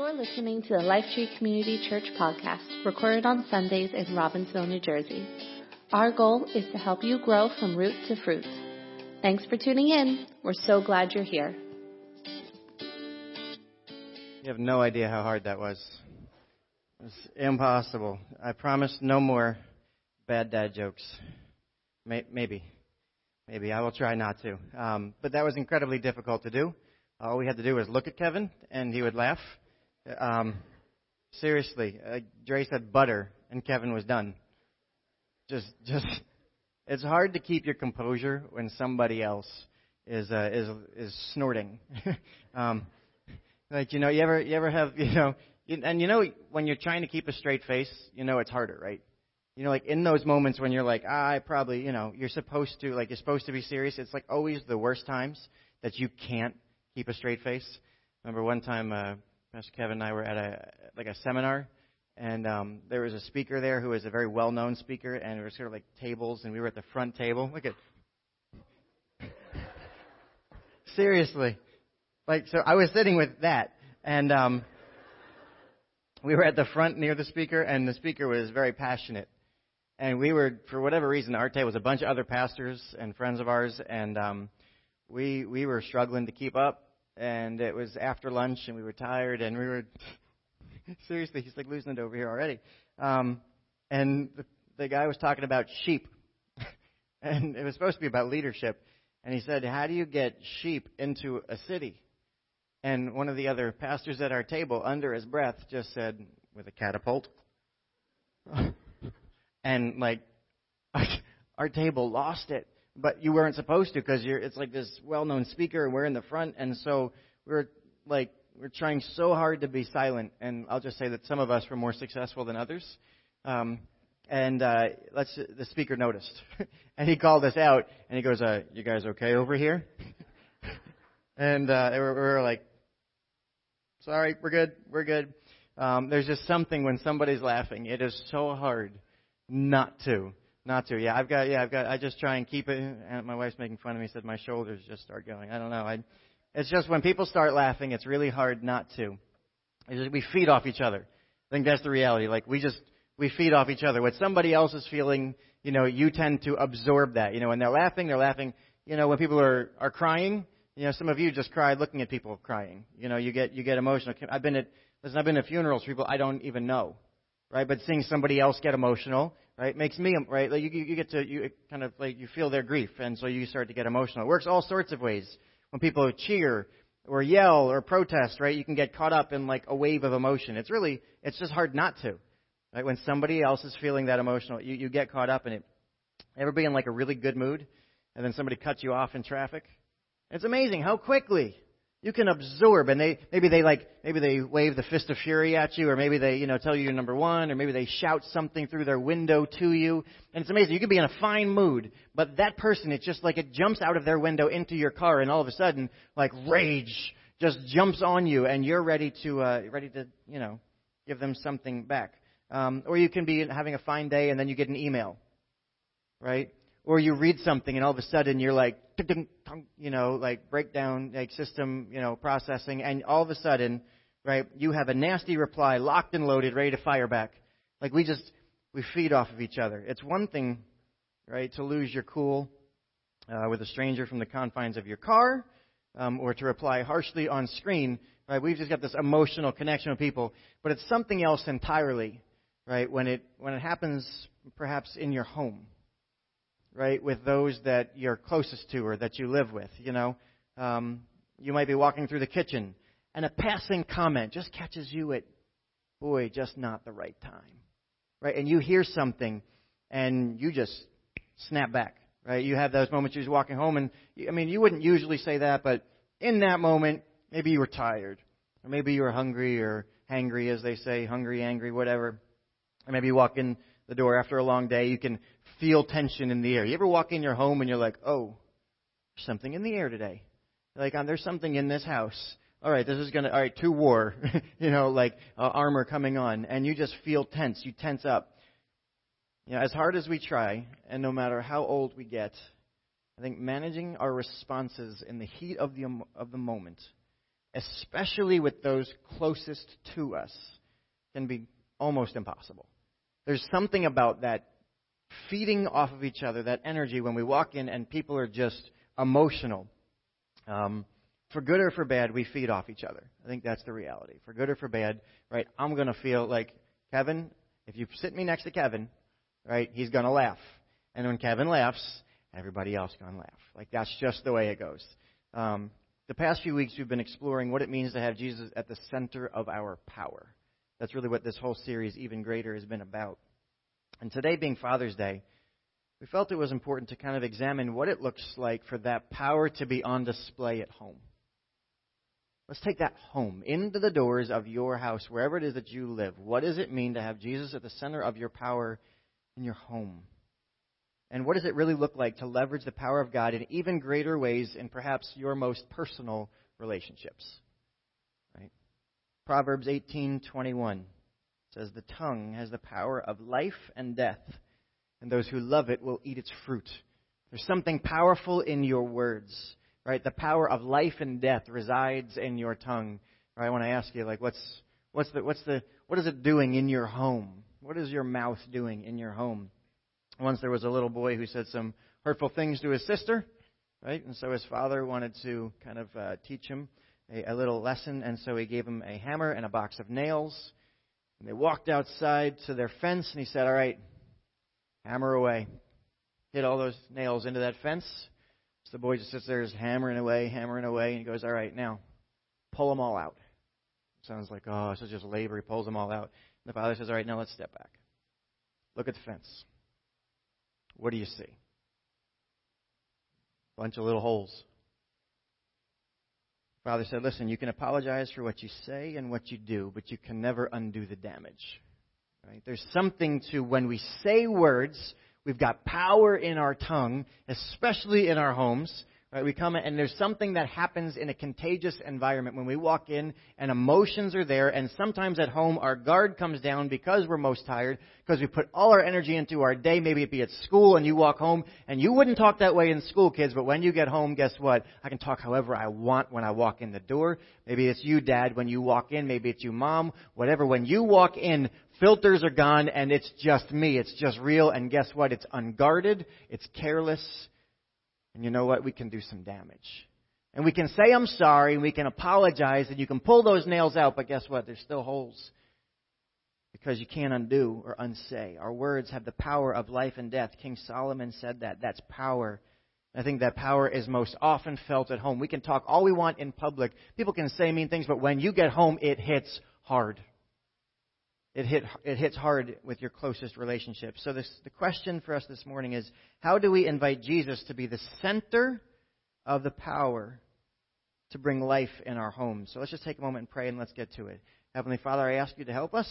You're listening to the Lifetree Community Church podcast, recorded on Sundays in Robbinsville, New Jersey. Our goal is to help you grow from root to fruit. Thanks for tuning in. We're so glad you're here. You have no idea how hard that was. It's impossible. I promise no more bad dad jokes. Maybe. Maybe. I will try not to. Um, but that was incredibly difficult to do. All we had to do was look at Kevin, and he would laugh. Um, seriously, uh, Dre said butter, and Kevin was done. Just, just, it's hard to keep your composure when somebody else is uh, is is snorting. um, like you know, you ever you ever have you know, and you know when you're trying to keep a straight face, you know it's harder, right? You know, like in those moments when you're like, ah, I probably, you know, you're supposed to, like, you're supposed to be serious. It's like always the worst times that you can't keep a straight face. Remember one time, uh, Pastor Kevin and I were at a like a seminar, and um, there was a speaker there who was a very well-known speaker, and there were sort of like tables, and we were at the front table. Look at seriously, like so. I was sitting with that, and um, we were at the front near the speaker, and the speaker was very passionate. And we were, for whatever reason, our table was a bunch of other pastors and friends of ours, and um, we we were struggling to keep up, and it was after lunch, and we were tired, and we were seriously, he's like losing it over here already. Um, and the, the guy was talking about sheep, and it was supposed to be about leadership, and he said, "How do you get sheep into a city?" And one of the other pastors at our table, under his breath, just said, "With a catapult." and like our table lost it but you weren't supposed to because you're it's like this well-known speaker and we're in the front and so we're like we're trying so hard to be silent and I'll just say that some of us were more successful than others. Um, and uh, let's the speaker noticed and he called us out and he goes uh, you guys okay over here? And uh, we were, like sorry we're good we're good. Um, there's just something when somebody's laughing it is so hard not to not to. Yeah, I've got. Yeah, I've got. I just try and keep it. And my wife's making fun of me. Said my shoulders just start going. I don't know. I. It's just when people start laughing, it's really hard not to. Just, we feed off each other. I think that's the reality. Like we just we feed off each other. What somebody else is feeling, you know, you tend to absorb that. You know, when they're laughing, they're laughing. You know, when people are are crying, you know, some of you just cried looking at people crying. You know, you get you get emotional. I've been at listen, I've been at funerals people I don't even know, right? But seeing somebody else get emotional, right? Makes me right. Like you, you get to you kind of like you feel their grief, and so you start to get emotional. It works all sorts of ways. When people cheer or yell or protest, right? You can get caught up in like a wave of emotion. It's really it's just hard not to, right? When somebody else is feeling that emotional, you you get caught up in it. Ever be in like a really good mood, and then somebody cuts you off in traffic? It's amazing how quickly you can absorb, and they maybe they like maybe they wave the fist of fury at you, or maybe they you know tell you you're number one, or maybe they shout something through their window to you, and it's amazing. You can be in a fine mood, but that person, it's just like it jumps out of their window into your car, and all of a sudden, like rage just jumps on you, and you're ready to uh, ready to you know give them something back. Um, or you can be having a fine day, and then you get an email, right? Or you read something and all of a sudden you're like, you know, like breakdown, like system, you know, processing, and all of a sudden, right, you have a nasty reply locked and loaded, ready to fire back. Like we just, we feed off of each other. It's one thing, right, to lose your cool uh, with a stranger from the confines of your car, um, or to reply harshly on screen, right? We've just got this emotional connection with people, but it's something else entirely, right? When it when it happens, perhaps in your home right, with those that you're closest to or that you live with. You know, um, you might be walking through the kitchen, and a passing comment just catches you at, boy, just not the right time, right? And you hear something, and you just snap back, right? You have those moments you're just walking home, and I mean, you wouldn't usually say that, but in that moment, maybe you were tired, or maybe you were hungry or hangry, as they say, hungry, angry, whatever. Or maybe you walk in the door after a long day. You can feel tension in the air. You ever walk in your home and you're like, oh, there's something in the air today. Like, um, there's something in this house. All right, this is gonna. All right, to war. you know, like uh, armor coming on, and you just feel tense. You tense up. You know, as hard as we try, and no matter how old we get, I think managing our responses in the heat of the of the moment, especially with those closest to us, can be almost impossible. There's something about that feeding off of each other, that energy when we walk in and people are just emotional. Um, for good or for bad, we feed off each other. I think that's the reality. For good or for bad, right? I'm going to feel like Kevin, if you sit me next to Kevin, right, he's going to laugh. And when Kevin laughs, everybody else going to laugh. Like that's just the way it goes. Um, the past few weeks, we've been exploring what it means to have Jesus at the center of our power. That's really what this whole series, Even Greater, has been about. And today, being Father's Day, we felt it was important to kind of examine what it looks like for that power to be on display at home. Let's take that home, into the doors of your house, wherever it is that you live. What does it mean to have Jesus at the center of your power in your home? And what does it really look like to leverage the power of God in even greater ways in perhaps your most personal relationships? Proverbs 18:21 says the tongue has the power of life and death, and those who love it will eat its fruit. There's something powerful in your words right? The power of life and death resides in your tongue. Right? When I ask you, like, what's what's the what's the what is it doing in your home? What is your mouth doing in your home? Once there was a little boy who said some hurtful things to his sister, right? And so his father wanted to kind of uh, teach him a, a little lesson, and so he gave him a hammer and a box of nails. And they walked outside to their fence, and he said, "All right, hammer away." Hit all those nails into that fence, so the boy just sits there, just hammering away, hammering away, and he goes, All right, now, pull them all out. Sounds like, oh, it's just labor. He pulls them all out. And the father says, All right, now let's step back. Look at the fence. What do you see? Bunch of little holes. Father said, Listen, you can apologize for what you say and what you do, but you can never undo the damage. Right? There's something to when we say words We've got power in our tongue, especially in our homes. Right? We come and there's something that happens in a contagious environment when we walk in and emotions are there and sometimes at home our guard comes down because we're most tired because we put all our energy into our day. Maybe it be at school and you walk home and you wouldn't talk that way in school, kids, but when you get home, guess what? I can talk however I want when I walk in the door. Maybe it's you, dad, when you walk in. Maybe it's you, mom. Whatever. When you walk in, filters are gone and it's just me. It's just real. And guess what? It's unguarded. It's careless. And you know what? We can do some damage. And we can say, I'm sorry, and we can apologize, and you can pull those nails out, but guess what? There's still holes. Because you can't undo or unsay. Our words have the power of life and death. King Solomon said that. That's power. I think that power is most often felt at home. We can talk all we want in public. People can say mean things, but when you get home, it hits hard it, hit, it hits hard with your closest relationships. So this, the question for us this morning is how do we invite Jesus to be the center of the power to bring life in our homes? So let's just take a moment and pray and let's get to it. Heavenly Father, I ask you to help us.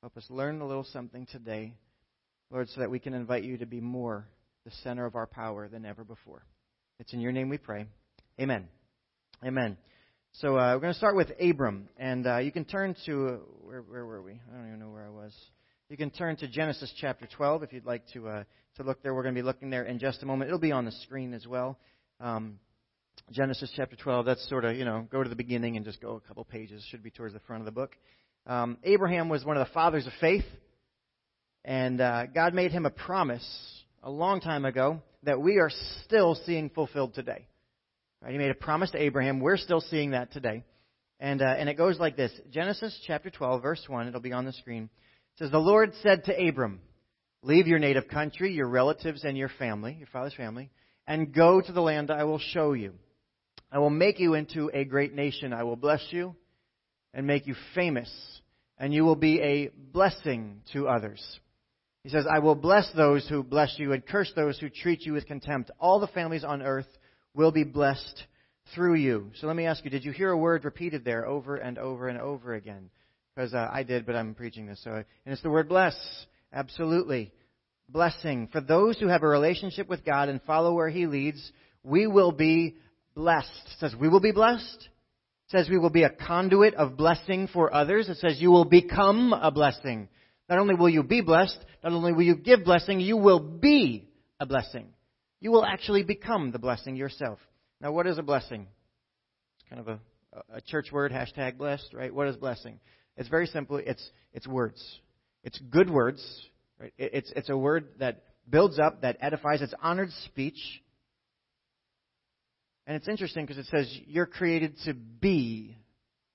Help us learn a little something today, Lord, so that we can invite you to be more the center of our power than ever before. It's in your name we pray. Amen. Amen. So uh, we're going to start with Abram, and uh, you can turn to uh, where, where were we? I don't even know where I was. You can turn to Genesis chapter 12 if you'd like to uh, to look there. We're going to be looking there in just a moment. It'll be on the screen as well. Um, Genesis chapter 12. That's sort of you know go to the beginning and just go a couple pages. Should be towards the front of the book. Um, Abraham was one of the fathers of faith, and uh, God made him a promise a long time ago that we are still seeing fulfilled today. Right? He made a promise to Abraham. We're still seeing that today. And, uh, and it goes like this Genesis chapter 12, verse 1. It'll be on the screen. It says, The Lord said to Abram, Leave your native country, your relatives, and your family, your father's family, and go to the land I will show you. I will make you into a great nation. I will bless you and make you famous, and you will be a blessing to others. He says, I will bless those who bless you and curse those who treat you with contempt. All the families on earth will be blessed through you. So let me ask you, did you hear a word repeated there over and over and over again? Because uh, I did, but I'm preaching this. So, and it's the word bless. Absolutely. Blessing. For those who have a relationship with God and follow where He leads, we will be blessed. It says we will be blessed. It says we will be a conduit of blessing for others. It says you will become a blessing. Not only will you be blessed, not only will you give blessing, you will be a blessing you will actually become the blessing yourself. Now, what is a blessing? It's kind of a, a church word, hashtag blessed, right? What is blessing? It's very simple. It's, it's words. It's good words, right? It's, it's a word that builds up, that edifies. It's honored speech. And it's interesting because it says you're created to be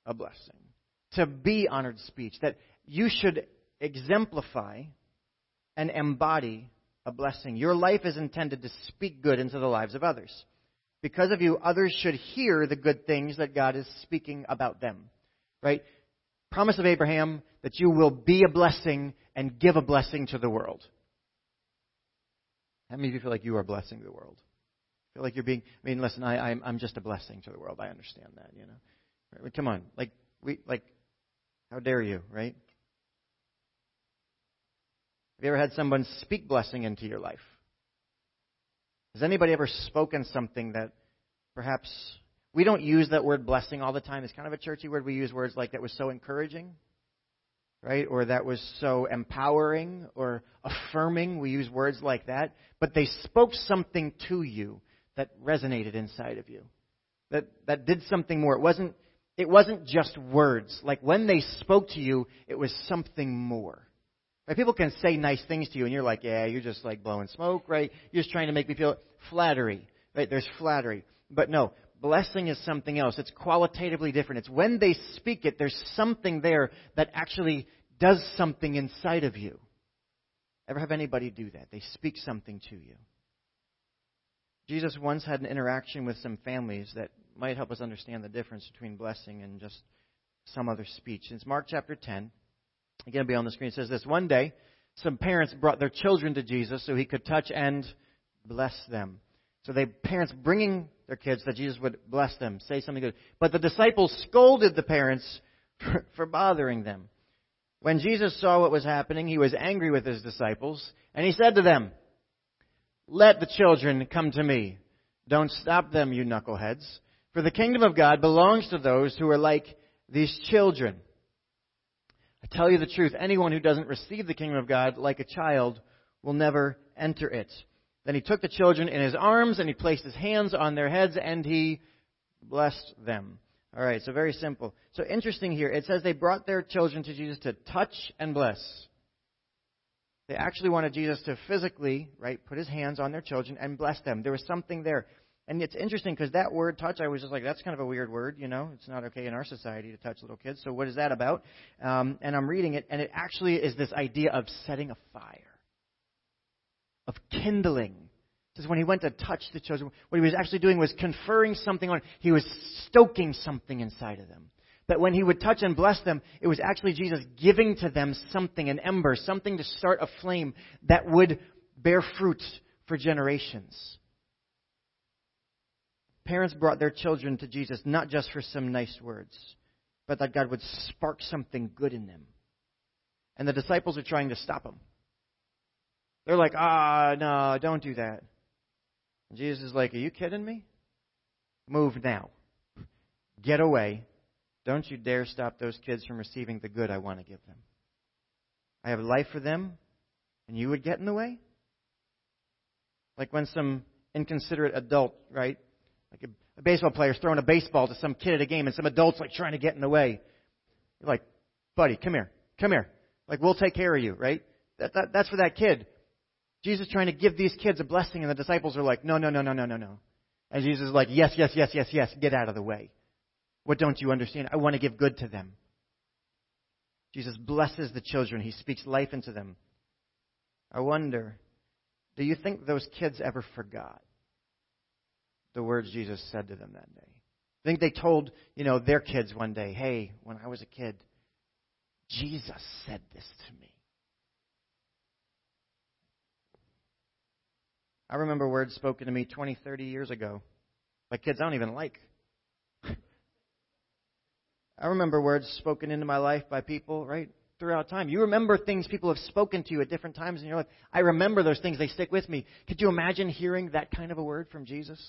a blessing, to be honored speech, that you should exemplify and embody a blessing. Your life is intended to speak good into the lives of others. Because of you, others should hear the good things that God is speaking about them. Right? Promise of Abraham that you will be a blessing and give a blessing to the world. How many of you feel like you are blessing the world? Feel like you're being. I mean, listen, I, I'm I'm just a blessing to the world. I understand that, you know. Right? Come on, like we like, how dare you, right? Have you ever had someone speak blessing into your life? Has anybody ever spoken something that perhaps we don't use that word blessing all the time? It's kind of a churchy word. We use words like that was so encouraging, right? Or that was so empowering or affirming. We use words like that. But they spoke something to you that resonated inside of you. That that did something more. It wasn't it wasn't just words. Like when they spoke to you, it was something more. Right? People can say nice things to you, and you're like, yeah, you're just like blowing smoke, right? You're just trying to make me feel flattery, right? There's flattery. But no, blessing is something else. It's qualitatively different. It's when they speak it, there's something there that actually does something inside of you. Ever have anybody do that? They speak something to you. Jesus once had an interaction with some families that might help us understand the difference between blessing and just some other speech. It's Mark chapter 10. Again, be on the screen. It says this One day, some parents brought their children to Jesus so he could touch and bless them. So they parents bringing their kids that Jesus would bless them, say something good. But the disciples scolded the parents for, for bothering them. When Jesus saw what was happening, he was angry with his disciples, and he said to them, Let the children come to me. Don't stop them, you knuckleheads. For the kingdom of God belongs to those who are like these children. I tell you the truth, anyone who doesn't receive the kingdom of God like a child will never enter it. Then he took the children in his arms and he placed his hands on their heads and he blessed them. All right, so very simple. So interesting here. It says they brought their children to Jesus to touch and bless. They actually wanted Jesus to physically, right, put his hands on their children and bless them. There was something there. And it's interesting because that word touch, I was just like, that's kind of a weird word, you know? It's not okay in our society to touch little kids. So what is that about? Um, and I'm reading it, and it actually is this idea of setting a fire, of kindling. Says when he went to touch the children, what he was actually doing was conferring something on, he was stoking something inside of them. That when he would touch and bless them, it was actually Jesus giving to them something, an ember, something to start a flame that would bear fruit for generations. Parents brought their children to Jesus not just for some nice words, but that God would spark something good in them. And the disciples are trying to stop them. They're like, ah, no, don't do that. And Jesus is like, are you kidding me? Move now. Get away. Don't you dare stop those kids from receiving the good I want to give them. I have life for them, and you would get in the way? Like when some inconsiderate adult, right, like a, baseball player's throwing a baseball to some kid at a game and some adult's like trying to get in the way. You're like, buddy, come here. Come here. Like, we'll take care of you, right? That, that, that's for that kid. Jesus is trying to give these kids a blessing, and the disciples are like, no, no, no, no, no, no, no. And Jesus is like, yes, yes, yes, yes, yes, get out of the way. What don't you understand? I want to give good to them. Jesus blesses the children. He speaks life into them. I wonder, do you think those kids ever forgot? The words Jesus said to them that day. I think they told, you know, their kids one day, hey, when I was a kid, Jesus said this to me. I remember words spoken to me 20, 30 years ago by kids I don't even like. I remember words spoken into my life by people, right, throughout time. You remember things people have spoken to you at different times in your life. I remember those things, they stick with me. Could you imagine hearing that kind of a word from Jesus?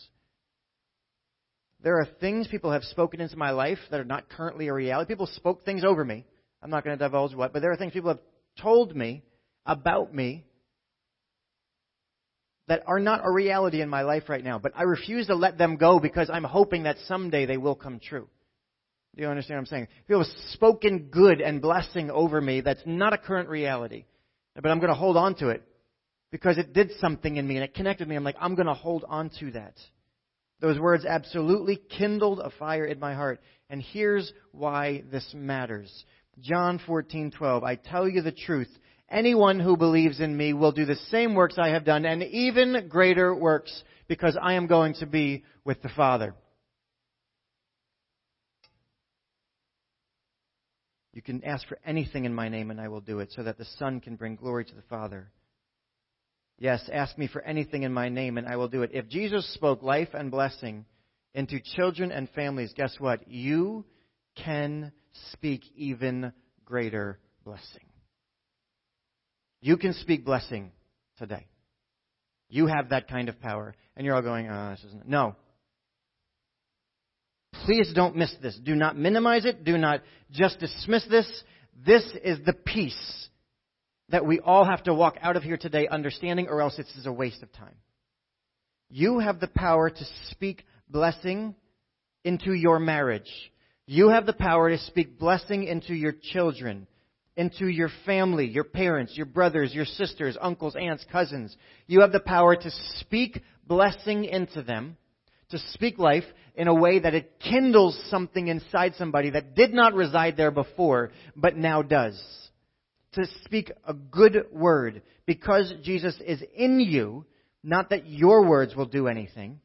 There are things people have spoken into my life that are not currently a reality. People spoke things over me. I'm not going to divulge what, but there are things people have told me about me that are not a reality in my life right now. But I refuse to let them go because I'm hoping that someday they will come true. Do you understand what I'm saying? People have spoken good and blessing over me that's not a current reality. But I'm going to hold on to it because it did something in me and it connected me. I'm like, I'm going to hold on to that. Those words absolutely kindled a fire in my heart. And here's why this matters. John 14:12 I tell you the truth anyone who believes in me will do the same works I have done and even greater works because I am going to be with the Father. You can ask for anything in my name and I will do it so that the Son can bring glory to the Father. Yes, ask me for anything in my name and I will do it. If Jesus spoke life and blessing into children and families, guess what? You can speak even greater blessing. You can speak blessing today. You have that kind of power. And you're all going, oh, this isn't. No. Please don't miss this. Do not minimize it. Do not just dismiss this. This is the piece that we all have to walk out of here today understanding, or else is a waste of time. You have the power to speak blessing into your marriage. You have the power to speak blessing into your children, into your family, your parents, your brothers, your sisters, uncles, aunts, cousins. You have the power to speak blessing into them, to speak life in a way that it kindles something inside somebody that did not reside there before, but now does. To speak a good word because Jesus is in you, not that your words will do anything.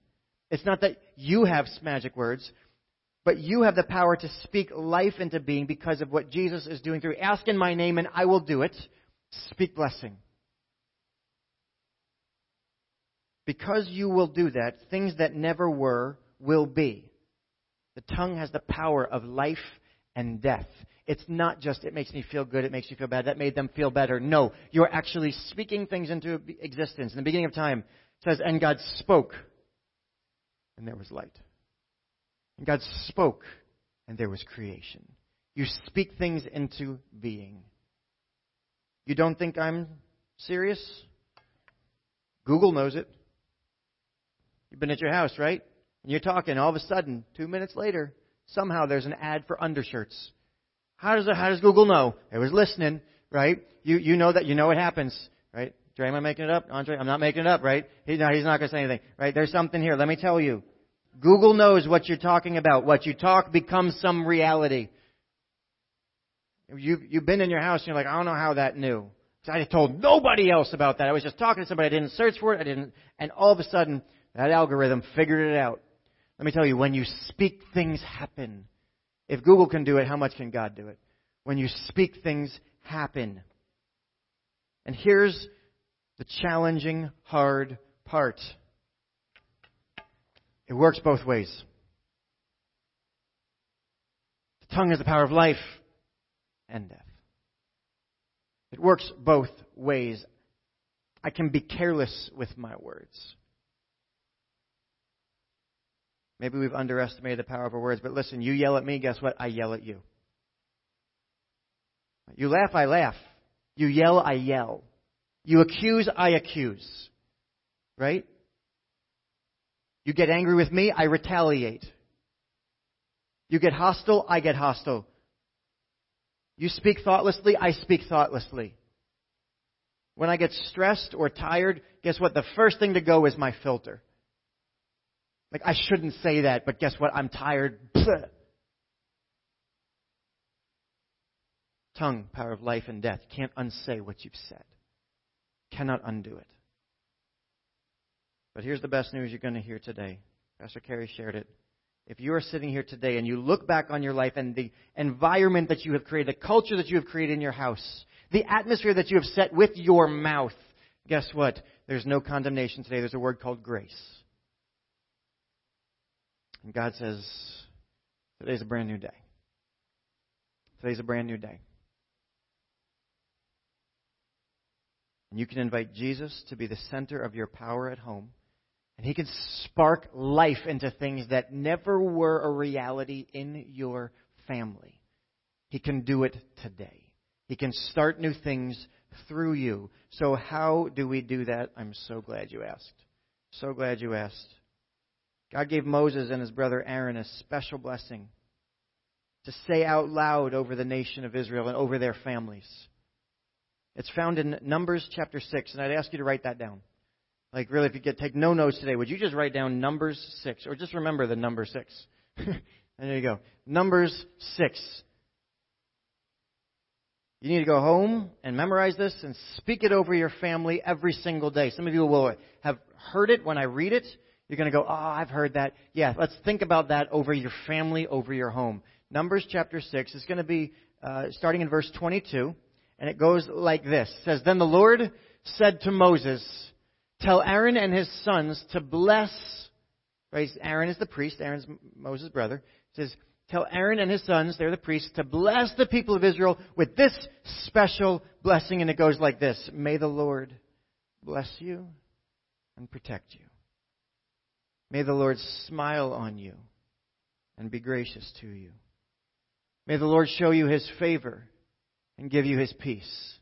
It's not that you have magic words, but you have the power to speak life into being because of what Jesus is doing through. Ask in my name and I will do it. Speak blessing. Because you will do that, things that never were will be. The tongue has the power of life and death. It's not just, it makes me feel good, it makes you feel bad, that made them feel better. No, you're actually speaking things into existence. In the beginning of time, it says, and God spoke, and there was light. And God spoke, and there was creation. You speak things into being. You don't think I'm serious? Google knows it. You've been at your house, right? And you're talking, all of a sudden, two minutes later, somehow there's an ad for undershirts. How does, how does Google know? It was listening, right? You, you know that, you know what happens, right? Dre, am I making it up? Andre, I'm not making it up, right? He, no, he's not going to say anything, right? There's something here. Let me tell you. Google knows what you're talking about. What you talk becomes some reality. You, you've been in your house and you're like, I don't know how that knew. I told nobody else about that. I was just talking to somebody. I didn't search for it. I didn't, and all of a sudden, that algorithm figured it out. Let me tell you, when you speak, things happen. If Google can do it, how much can God do it? When you speak, things happen. And here's the challenging, hard part. It works both ways. The tongue has the power of life and death. It works both ways. I can be careless with my words. Maybe we've underestimated the power of our words, but listen, you yell at me, guess what? I yell at you. You laugh, I laugh. You yell, I yell. You accuse, I accuse. Right? You get angry with me, I retaliate. You get hostile, I get hostile. You speak thoughtlessly, I speak thoughtlessly. When I get stressed or tired, guess what? The first thing to go is my filter. Like, I shouldn't say that, but guess what? I'm tired. Tongue, power of life and death. Can't unsay what you've said. Cannot undo it. But here's the best news you're going to hear today. Pastor Kerry shared it. If you are sitting here today and you look back on your life and the environment that you have created, the culture that you have created in your house, the atmosphere that you have set with your mouth, guess what? There's no condemnation today. There's a word called grace. And God says, today's a brand new day. Today's a brand new day. And you can invite Jesus to be the center of your power at home. And he can spark life into things that never were a reality in your family. He can do it today. He can start new things through you. So, how do we do that? I'm so glad you asked. So glad you asked. God gave Moses and his brother Aaron a special blessing to say out loud over the nation of Israel and over their families. It's found in Numbers chapter 6, and I'd ask you to write that down. Like, really, if you get take no notes today, would you just write down Numbers 6, or just remember the number 6? and there you go. Numbers 6. You need to go home and memorize this and speak it over your family every single day. Some of you will have heard it when I read it. You're going to go, oh, I've heard that. Yeah, let's think about that over your family, over your home. Numbers chapter 6 is going to be uh, starting in verse 22, and it goes like this. It says, Then the Lord said to Moses, Tell Aaron and his sons to bless, right? Aaron is the priest, Aaron's Moses' brother. It says, Tell Aaron and his sons, they're the priests, to bless the people of Israel with this special blessing. And it goes like this May the Lord bless you and protect you. May the Lord smile on you and be gracious to you. May the Lord show you his favor and give you his peace.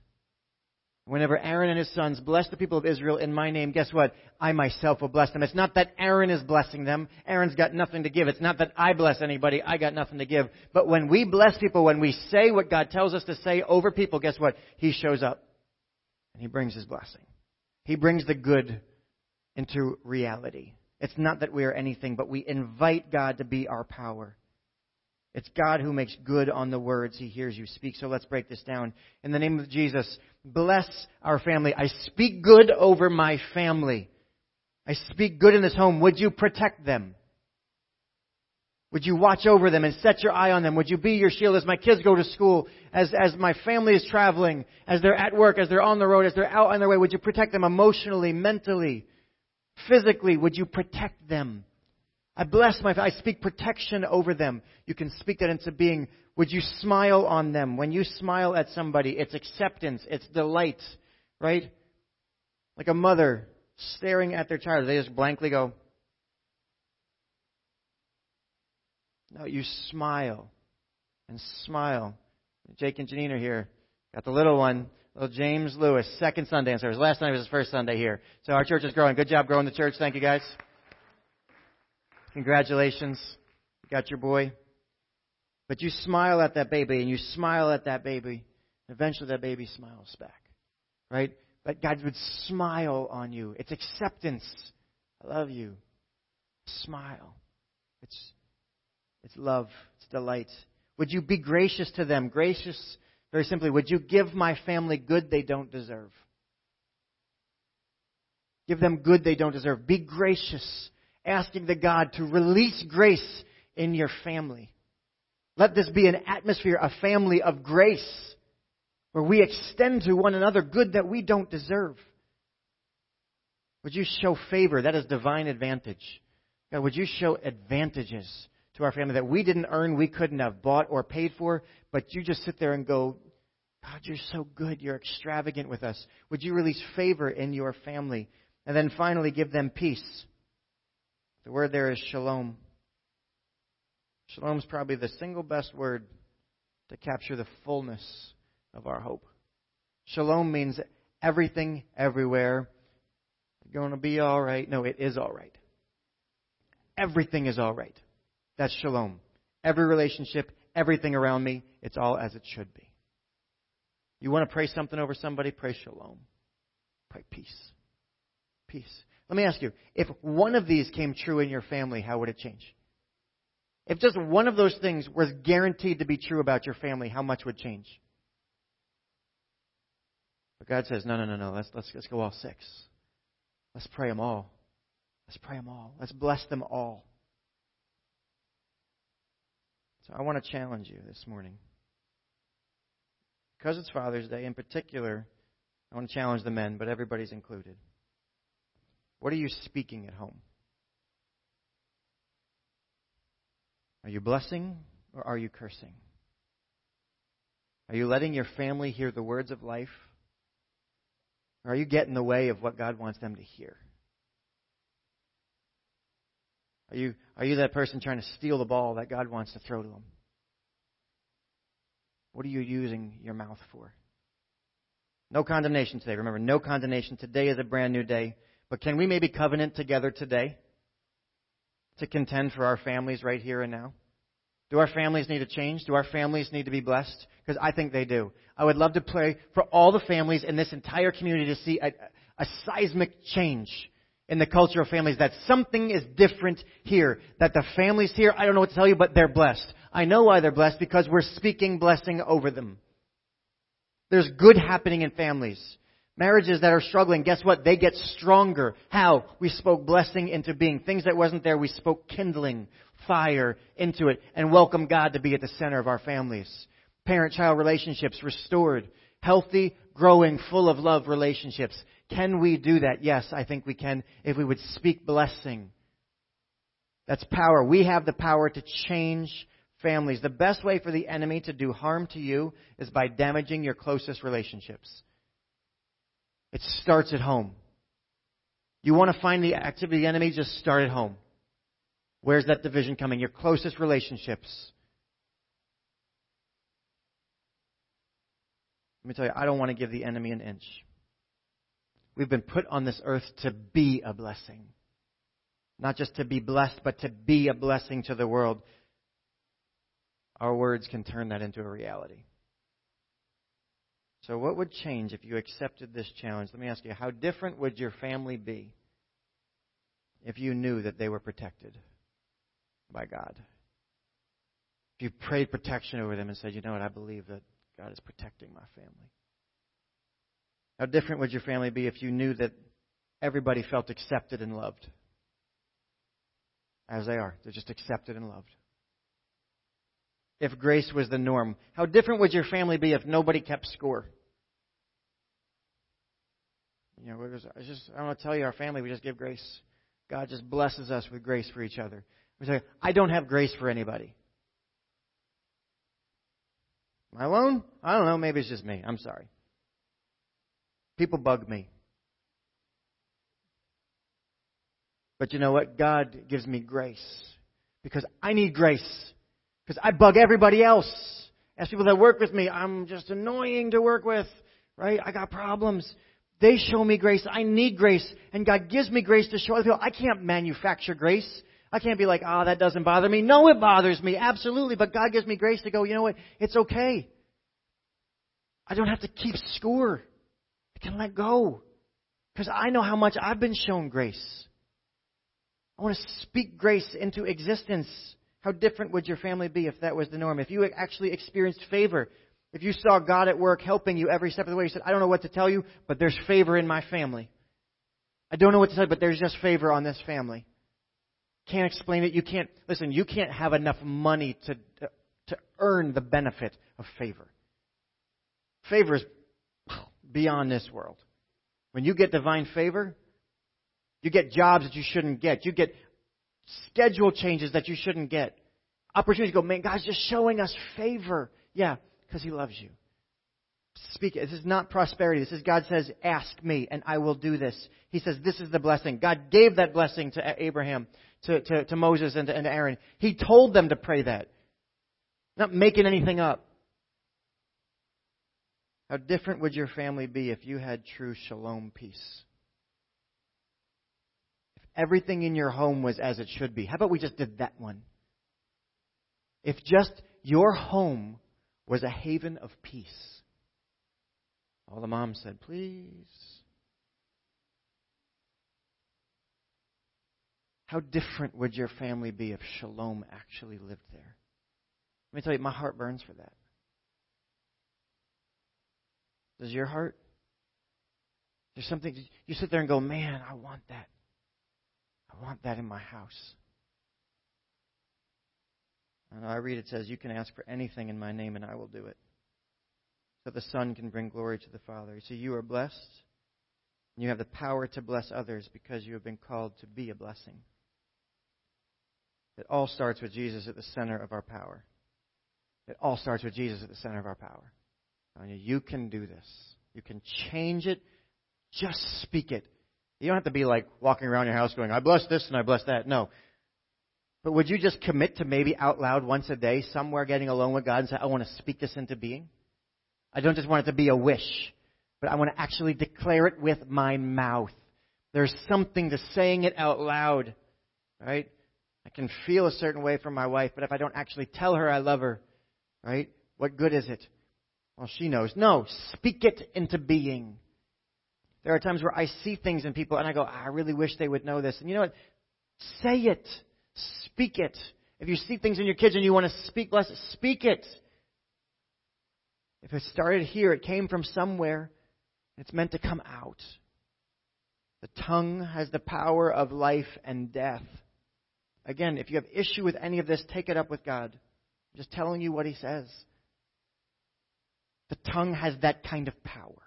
Whenever Aaron and his sons bless the people of Israel in my name, guess what? I myself will bless them. It's not that Aaron is blessing them. Aaron's got nothing to give. It's not that I bless anybody. I got nothing to give. But when we bless people, when we say what God tells us to say over people, guess what? He shows up and he brings his blessing. He brings the good into reality. It's not that we are anything, but we invite God to be our power. It's God who makes good on the words he hears you speak. So let's break this down. In the name of Jesus, bless our family. I speak good over my family. I speak good in this home. Would you protect them? Would you watch over them and set your eye on them? Would you be your shield as my kids go to school, as, as my family is traveling, as they're at work, as they're on the road, as they're out on their way? Would you protect them emotionally, mentally, physically? Would you protect them? I bless my, I speak protection over them. You can speak that into being. Would you smile on them? When you smile at somebody, it's acceptance, it's delight, right? Like a mother staring at their child. They just blankly go, No, you smile and smile. Jake and Janine are here. Got the little one, little James Lewis, second Sunday in service. Last Sunday was his first Sunday here. So our church is growing. Good job growing the church. Thank you guys. Congratulations. You got your boy. But you smile at that baby and you smile at that baby. And eventually that baby smiles back. Right? But God would smile on you. It's acceptance. I love you. Smile. It's, it's love. It's delight. Would you be gracious to them? Gracious, very simply, would you give my family good they don't deserve? Give them good they don't deserve. Be gracious asking the God to release grace in your family. Let this be an atmosphere, a family of grace, where we extend to one another good that we don't deserve. Would you show favor? That is divine advantage. God, would you show advantages to our family that we didn't earn, we couldn't have bought or paid for, but you just sit there and go, God, you're so good. You're extravagant with us. Would you release favor in your family? And then finally, give them peace. The word there is shalom. Shalom is probably the single best word to capture the fullness of our hope. Shalom means everything, everywhere. Going to be all right. No, it is all right. Everything is all right. That's shalom. Every relationship, everything around me, it's all as it should be. You want to pray something over somebody? Pray shalom. Pray peace. Peace. Let me ask you if one of these came true in your family, how would it change? If just one of those things was guaranteed to be true about your family, how much would change? But God says, no, no, no, no. Let's, let's, let's go all six. Let's pray them all. Let's pray them all. Let's bless them all. So I want to challenge you this morning. Because it's Father's Day in particular, I want to challenge the men, but everybody's included. What are you speaking at home? Are you blessing or are you cursing? Are you letting your family hear the words of life? Or are you getting in the way of what God wants them to hear? Are you, are you that person trying to steal the ball that God wants to throw to them? What are you using your mouth for? No condemnation today. Remember, no condemnation. Today is a brand new day. But can we maybe covenant together today to contend for our families right here and now? Do our families need to change? Do our families need to be blessed? Because I think they do. I would love to pray for all the families in this entire community to see a, a seismic change in the culture of families, that something is different here. That the families here, I don't know what to tell you, but they're blessed. I know why they're blessed because we're speaking blessing over them. There's good happening in families. Marriages that are struggling, guess what? They get stronger. How? We spoke blessing into being. Things that wasn't there, we spoke kindling, fire into it, and welcome God to be at the center of our families. Parent-child relationships restored. Healthy, growing, full of love relationships. Can we do that? Yes, I think we can if we would speak blessing. That's power. We have the power to change families. The best way for the enemy to do harm to you is by damaging your closest relationships. It starts at home. You want to find the activity of the enemy, just start at home. Where's that division coming? Your closest relationships. Let me tell you, I don't want to give the enemy an inch. We've been put on this earth to be a blessing. Not just to be blessed, but to be a blessing to the world. Our words can turn that into a reality. So, what would change if you accepted this challenge? Let me ask you, how different would your family be if you knew that they were protected by God? If you prayed protection over them and said, you know what, I believe that God is protecting my family. How different would your family be if you knew that everybody felt accepted and loved? As they are. They're just accepted and loved. If grace was the norm, how different would your family be if nobody kept score? You know, just, I just I want to tell you, our family, we just give grace. God just blesses us with grace for each other. We say, I don't have grace for anybody. Am I alone? I don't know. Maybe it's just me. I'm sorry. People bug me. But you know what? God gives me grace. Because I need grace. Because I bug everybody else. As people that work with me, I'm just annoying to work with. Right? I got problems. They show me grace. I need grace. And God gives me grace to show other people. I can't manufacture grace. I can't be like, ah, oh, that doesn't bother me. No, it bothers me. Absolutely. But God gives me grace to go, you know what? It's okay. I don't have to keep score. I can let go. Because I know how much I've been shown grace. I want to speak grace into existence. How different would your family be if that was the norm? If you actually experienced favor, if you saw God at work helping you every step of the way, you said, I don't know what to tell you, but there's favor in my family. I don't know what to tell you, but there's just favor on this family. Can't explain it. You can't, listen, you can't have enough money to, to earn the benefit of favor. Favor is beyond this world. When you get divine favor, you get jobs that you shouldn't get. You get schedule changes that you shouldn't get. Opportunities go, man, God's just showing us favor. Yeah, because He loves you. Speak. This is not prosperity. This is God says, ask me and I will do this. He says, this is the blessing. God gave that blessing to Abraham, to, to, to Moses and to, and to Aaron. He told them to pray that. Not making anything up. How different would your family be if you had true shalom peace? If everything in your home was as it should be. How about we just did that one? If just your home was a haven of peace. All the moms said, please. How different would your family be if shalom actually lived there? Let me tell you, my heart burns for that. Does your heart? There's something you sit there and go, man, I want that. I want that in my house. And I read it says, You can ask for anything in my name and I will do it. So the Son can bring glory to the Father. So you are blessed. And you have the power to bless others because you have been called to be a blessing. It all starts with Jesus at the center of our power. It all starts with Jesus at the center of our power. You can do this. You can change it. Just speak it. You don't have to be like walking around your house going, I bless this and I bless that. No. But would you just commit to maybe out loud once a day, somewhere getting alone with God and say, I want to speak this into being? I don't just want it to be a wish, but I want to actually declare it with my mouth. There's something to saying it out loud, right? I can feel a certain way from my wife, but if I don't actually tell her I love her, right? What good is it? Well, she knows. No, speak it into being. There are times where I see things in people and I go, ah, I really wish they would know this. And you know what? Say it. Speak it. If you see things in your kids and you want to speak bless it, speak it. If it started here, it came from somewhere. It's meant to come out. The tongue has the power of life and death. Again, if you have issue with any of this, take it up with God. I'm just telling you what He says. The tongue has that kind of power.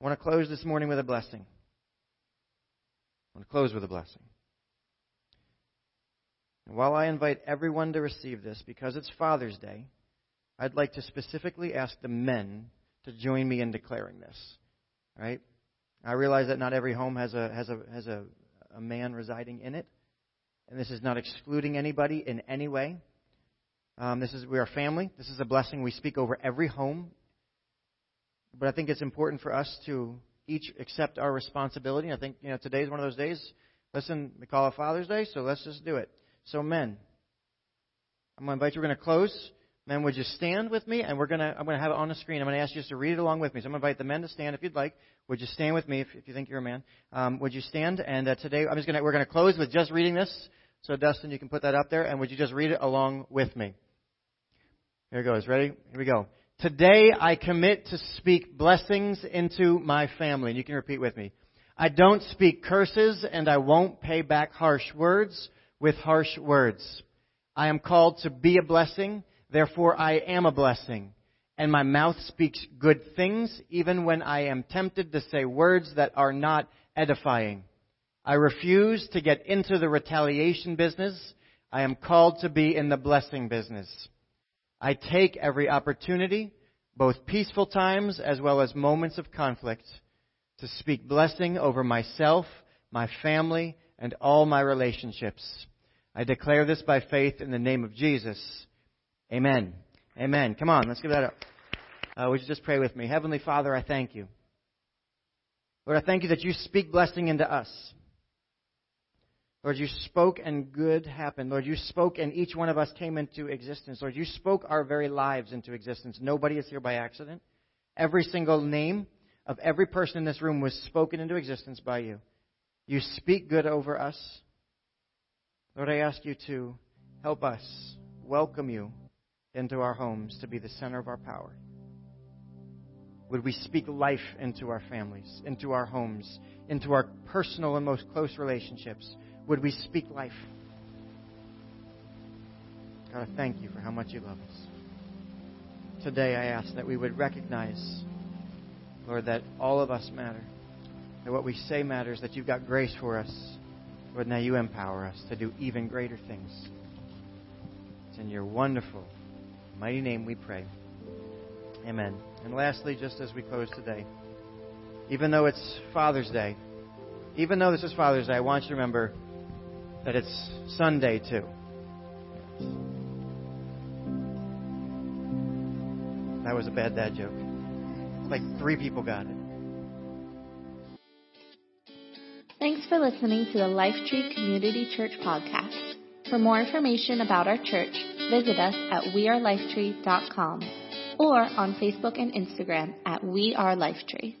I want to close this morning with a blessing. I want to close with a blessing. And while I invite everyone to receive this because it's Father's Day, I'd like to specifically ask the men to join me in declaring this. Right? I realize that not every home has a has a has a, a man residing in it, and this is not excluding anybody in any way. Um, this is we are family. This is a blessing we speak over every home. But I think it's important for us to each accept our responsibility. I think you know today is one of those days. Listen, we call it Father's Day, so let's just do it. So men, I'm going to invite you. We're going to close. Men, would you stand with me? And we're gonna, I'm going to have it on the screen. I'm going to ask you just to read it along with me. So I'm going to invite the men to stand if you'd like. Would you stand with me if, if you think you're a man? Um, would you stand? And uh, today, I'm just going to, we're going to close with just reading this. So Dustin, you can put that up there. And would you just read it along with me? Here goes. Ready? Here we go. Today I commit to speak blessings into my family. And you can repeat with me. I don't speak curses and I won't pay back harsh words with harsh words. I am called to be a blessing Therefore, I am a blessing, and my mouth speaks good things, even when I am tempted to say words that are not edifying. I refuse to get into the retaliation business. I am called to be in the blessing business. I take every opportunity, both peaceful times as well as moments of conflict, to speak blessing over myself, my family, and all my relationships. I declare this by faith in the name of Jesus. Amen. Amen. Come on, let's give that up. Uh, would you just pray with me? Heavenly Father, I thank you. Lord, I thank you that you speak blessing into us. Lord, you spoke and good happened. Lord, you spoke and each one of us came into existence. Lord, you spoke our very lives into existence. Nobody is here by accident. Every single name of every person in this room was spoken into existence by you. You speak good over us. Lord, I ask you to help us welcome you into our homes to be the center of our power? Would we speak life into our families, into our homes, into our personal and most close relationships? Would we speak life? God, I thank you for how much you love us. Today I ask that we would recognize, Lord, that all of us matter, that what we say matters, that you've got grace for us. Lord, now you empower us to do even greater things. It's in your wonderful mighty name we pray. Amen. And lastly, just as we close today, even though it's Father's Day, even though this is Father's Day, I want you to remember that it's Sunday too. That was a bad dad joke. Like three people got it. Thanks for listening to the Lifetree Community Church podcast. For more information about our church, visit us at wearelifetree.com or on Facebook and Instagram at wearelifetree.